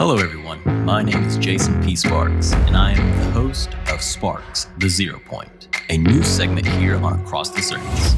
Hello, everyone. My name is Jason P. Sparks, and I am the host of Sparks, the Zero Point, a new segment here on Across the Circus.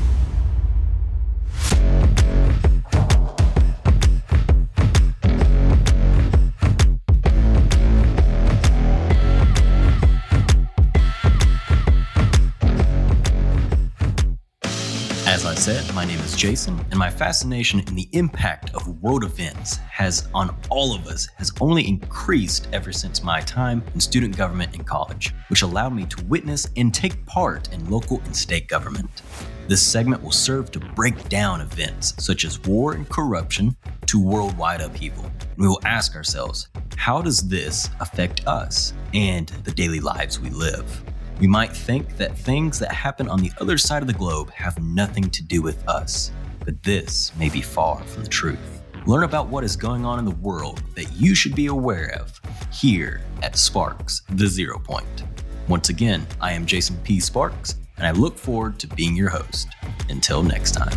I said, my name is Jason, and my fascination in the impact of world events has on all of us has only increased ever since my time in student government in college, which allowed me to witness and take part in local and state government. This segment will serve to break down events such as war and corruption to worldwide upheaval. We will ask ourselves, how does this affect us and the daily lives we live? We might think that things that happen on the other side of the globe have nothing to do with us, but this may be far from the truth. Learn about what is going on in the world that you should be aware of here at Sparks, the Zero Point. Once again, I am Jason P. Sparks, and I look forward to being your host. Until next time.